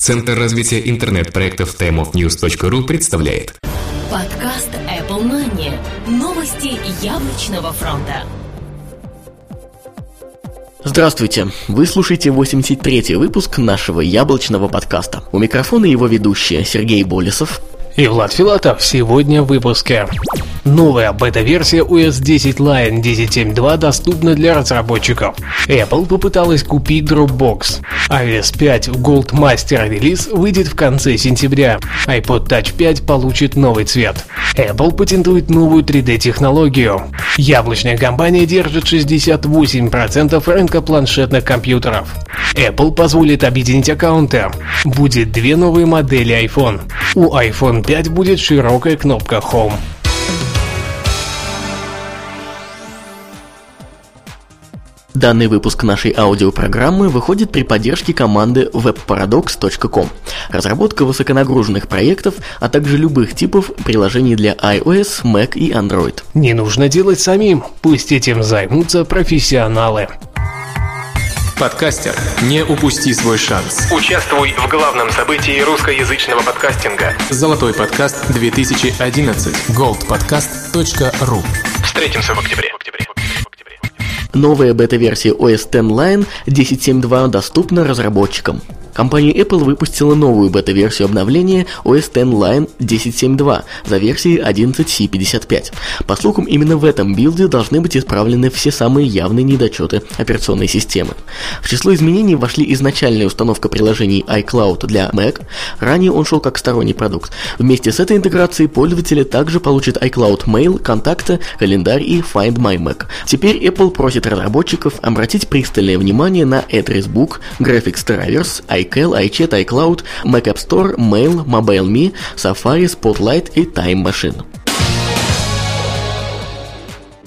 Центр развития интернет-проектов timeofnews.ru представляет Подкаст Apple Money. Новости яблочного фронта. Здравствуйте! Вы слушаете 83-й выпуск нашего яблочного подкаста. У микрофона его ведущие Сергей Болесов и Влад Филатов сегодня в выпуске. Новая бета-версия OS 10 Lion 10.7.2 доступна для разработчиков. Apple попыталась купить Dropbox. iOS 5 Gold Master релиз выйдет в конце сентября. iPod Touch 5 получит новый цвет. Apple патентует новую 3D-технологию. Яблочная компания держит 68% рынка планшетных компьютеров. Apple позволит объединить аккаунты. Будет две новые модели iPhone. У iPhone 5 будет широкая кнопка Home. Данный выпуск нашей аудиопрограммы выходит при поддержке команды webparadox.com. Разработка высоконагруженных проектов, а также любых типов приложений для iOS, Mac и Android. Не нужно делать самим, пусть этим займутся профессионалы. Подкастер, не упусти свой шанс. Участвуй в главном событии русскоязычного подкастинга. Золотой подкаст 2011. goldpodcast.ru Встретимся в октябре. Новая бета-версия OS X Line 10.7.2 доступна разработчикам. Компания Apple выпустила новую бета-версию обновления OS X Line 10.7.2 за версией 11C55. По слухам, именно в этом билде должны быть исправлены все самые явные недочеты операционной системы. В число изменений вошли изначальная установка приложений iCloud для Mac, ранее он шел как сторонний продукт. Вместе с этой интеграцией пользователи также получат iCloud Mail, контакты, календарь и Find My Mac. Теперь Apple просит разработчиков обратить пристальное внимание на Address Book, Graphics Drivers, iCal, iChat, iCloud, Mac App Store, Mail, MobileMe, Safari, Spotlight и Time Machine.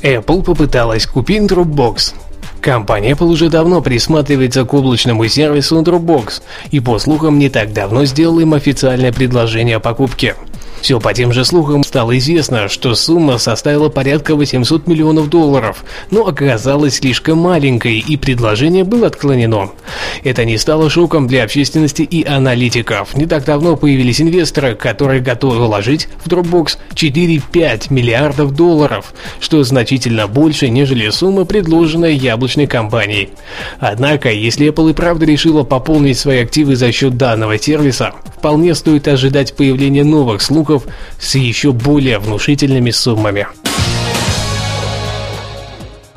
Apple попыталась купить Dropbox. Компания Apple уже давно присматривается к облачному сервису Dropbox и, по слухам, не так давно сделала им официальное предложение о покупке – все по тем же слухам стало известно, что сумма составила порядка 800 миллионов долларов, но оказалась слишком маленькой и предложение было отклонено. Это не стало шоком для общественности и аналитиков. Не так давно появились инвесторы, которые готовы вложить в Dropbox 4-5 миллиардов долларов, что значительно больше, нежели сумма, предложенная яблочной компанией. Однако, если Apple и правда решила пополнить свои активы за счет данного сервиса, вполне стоит ожидать появления новых слухов ноутбуков с еще более внушительными суммами.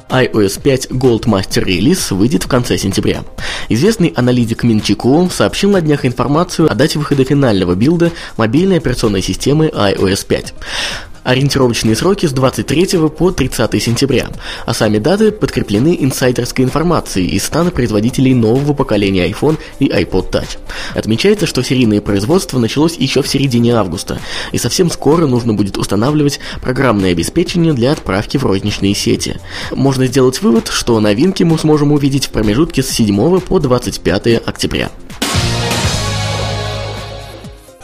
iOS 5 Gold Master Release выйдет в конце сентября. Известный аналитик Мин Чику сообщил на днях информацию о дате выхода финального билда мобильной операционной системы iOS 5. Ориентировочные сроки с 23 по 30 сентября, а сами даты подкреплены инсайдерской информацией из стана производителей нового поколения iPhone и iPod Touch. Отмечается, что серийное производство началось еще в середине августа, и совсем скоро нужно будет устанавливать программное обеспечение для отправки в розничные сети. Можно сделать вывод, что новинки мы сможем увидеть в промежутке с 7 по 25 октября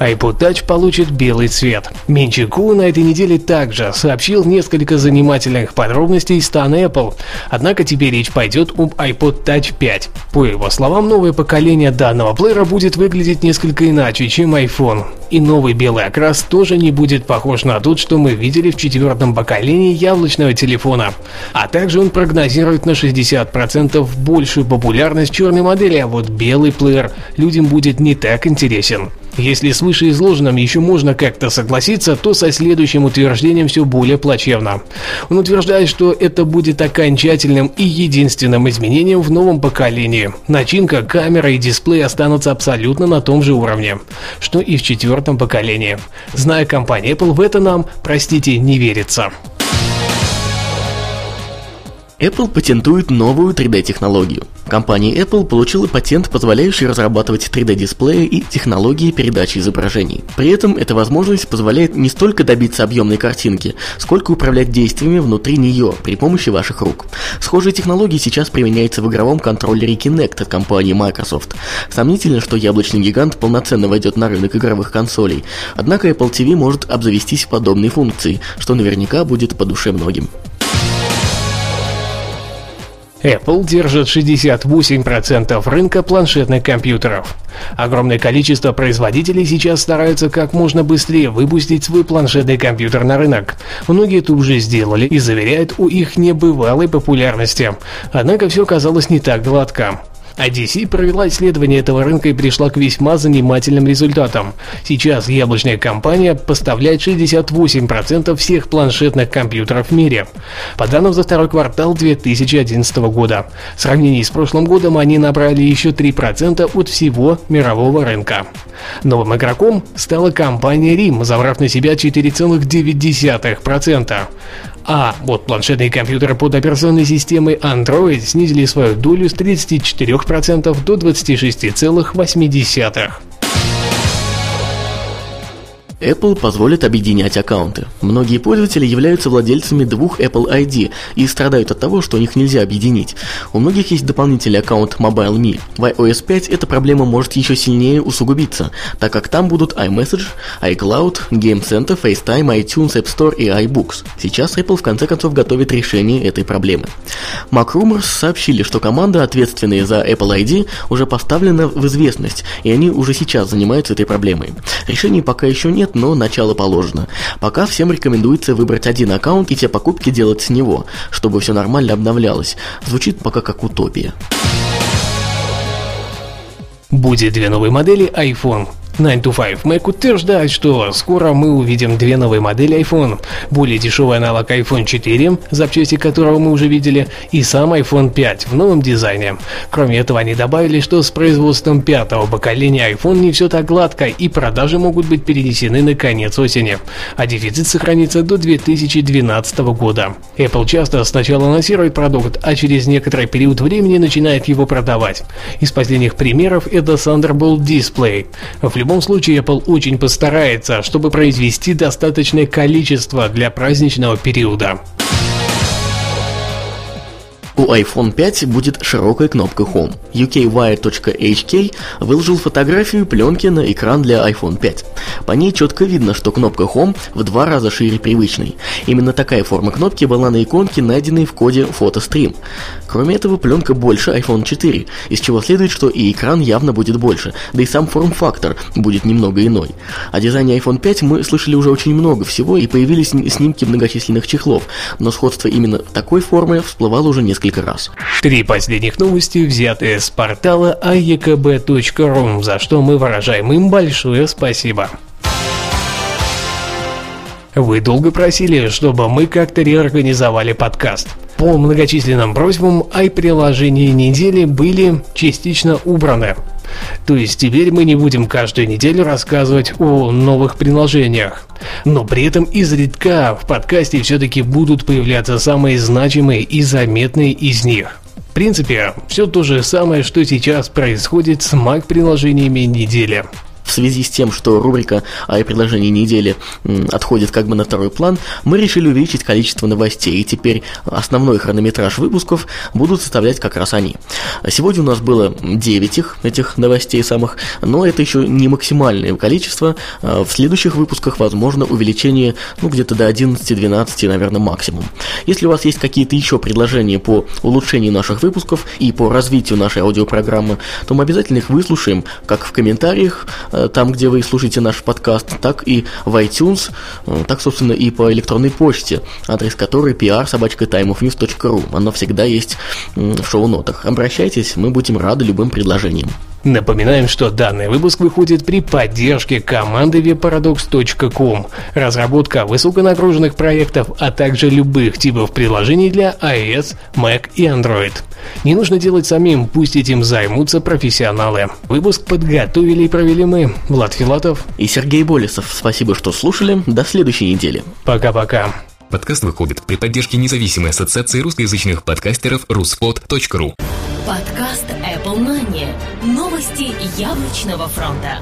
iPod Touch получит белый цвет. Минчику на этой неделе также сообщил несколько занимательных подробностей стана Apple, однако теперь речь пойдет об iPod Touch 5. По его словам, новое поколение данного плеера будет выглядеть несколько иначе, чем iPhone. И новый белый окрас тоже не будет похож на тот, что мы видели в четвертом поколении яблочного телефона. А также он прогнозирует на 60% большую популярность черной модели, а вот белый плеер людям будет не так интересен. Если с вышеизложенным еще можно как-то согласиться, то со следующим утверждением все более плачевно. Он утверждает, что это будет окончательным и единственным изменением в новом поколении. Начинка, камера и дисплей останутся абсолютно на том же уровне, что и в четвертом поколении. Зная компанию Apple, в это нам, простите, не верится. Apple патентует новую 3D-технологию. Компания Apple получила патент, позволяющий разрабатывать 3D-дисплеи и технологии передачи изображений. При этом эта возможность позволяет не столько добиться объемной картинки, сколько управлять действиями внутри нее при помощи ваших рук. Схожие технологии сейчас применяются в игровом контроллере Kinect от компании Microsoft. Сомнительно, что яблочный гигант полноценно войдет на рынок игровых консолей, однако Apple TV может обзавестись подобной функцией, что наверняка будет по душе многим. Apple держит 68% рынка планшетных компьютеров. Огромное количество производителей сейчас стараются как можно быстрее выпустить свой планшетный компьютер на рынок. Многие это уже сделали и заверяют о их небывалой популярности. Однако все казалось не так гладко. IDC провела исследование этого рынка и пришла к весьма занимательным результатам. Сейчас яблочная компания поставляет 68% всех планшетных компьютеров в мире. По данным за второй квартал 2011 года. В сравнении с прошлым годом они набрали еще 3% от всего мирового рынка. Новым игроком стала компания RIM, забрав на себя 4,9%. А вот планшетные компьютеры под операционной системой Android снизили свою долю с 34% до 26,8%. Apple позволит объединять аккаунты. Многие пользователи являются владельцами двух Apple ID и страдают от того, что их нельзя объединить. У многих есть дополнительный аккаунт MobileMe. В iOS 5 эта проблема может еще сильнее усугубиться, так как там будут iMessage, iCloud, Game Center, FaceTime, iTunes, App Store и iBooks. Сейчас Apple в конце концов готовит решение этой проблемы. MacRumors сообщили, что команда, ответственная за Apple ID, уже поставлена в известность, и они уже сейчас занимаются этой проблемой. Решений пока еще нет, но начало положено. Пока всем рекомендуется выбрать один аккаунт и все покупки делать с него, чтобы все нормально обновлялось. Звучит пока как утопия. Будет две новые модели iPhone 9 to 5 Mac утверждает, что скоро мы увидим две новые модели iPhone. Более дешевый аналог iPhone 4, запчасти которого мы уже видели, и сам iPhone 5 в новом дизайне. Кроме этого, они добавили, что с производством пятого поколения iPhone не все так гладко, и продажи могут быть перенесены на конец осени, а дефицит сохранится до 2012 года. Apple часто сначала анонсирует продукт, а через некоторый период времени начинает его продавать. Из последних примеров это Thunderbolt Display. В любом случае Apple очень постарается, чтобы произвести достаточное количество для праздничного периода. У iPhone 5 будет широкая кнопка Home. UKWire.HK выложил фотографию пленки на экран для iPhone 5. По ней четко видно, что кнопка Home в два раза шире привычной. Именно такая форма кнопки была на иконке, найденной в коде PhotoStream. Кроме этого, пленка больше iPhone 4, из чего следует, что и экран явно будет больше, да и сам форм-фактор будет немного иной. О дизайне iPhone 5 мы слышали уже очень много всего и появились снимки многочисленных чехлов, но сходство именно такой формы всплывало уже несколько раз. Три последних новости взяты с портала aekb.ru, за что мы выражаем им большое спасибо. Вы долго просили, чтобы мы как-то реорганизовали подкаст. По многочисленным просьбам i-приложения недели были частично убраны. То есть теперь мы не будем каждую неделю рассказывать о новых приложениях. Но при этом изредка в подкасте все-таки будут появляться самые значимые и заметные из них. В принципе, все то же самое, что сейчас происходит с Mac-приложениями недели. В связи с тем, что рубрика о предложении недели отходит как бы на второй план, мы решили увеличить количество новостей, и теперь основной хронометраж выпусков будут составлять как раз они. Сегодня у нас было 9 их, этих новостей самых, но это еще не максимальное количество. В следующих выпусках возможно увеличение ну, где-то до 11-12, наверное, максимум. Если у вас есть какие-то еще предложения по улучшению наших выпусков и по развитию нашей аудиопрограммы, то мы обязательно их выслушаем, как в комментариях, там, где вы слушаете наш подкаст, так и в iTunes, э, так, собственно, и по электронной почте, адрес которой pr-timeofnews.ru. Оно всегда есть в шоу-нотах. Обращайтесь, мы будем рады любым предложениям. Напоминаем, что данный выпуск выходит при поддержке команды webparadox.com. Разработка высоконагруженных проектов, а также любых типов приложений для iOS, Mac и Android. Не нужно делать самим, пусть этим займутся профессионалы. Выпуск подготовили и провели мы, Влад Филатов и Сергей Болесов. Спасибо, что слушали. До следующей недели. Пока-пока. Подкаст выходит при поддержке независимой ассоциации русскоязычных подкастеров ruspod.ru. Подкаст Money. Новости яблочного фронта.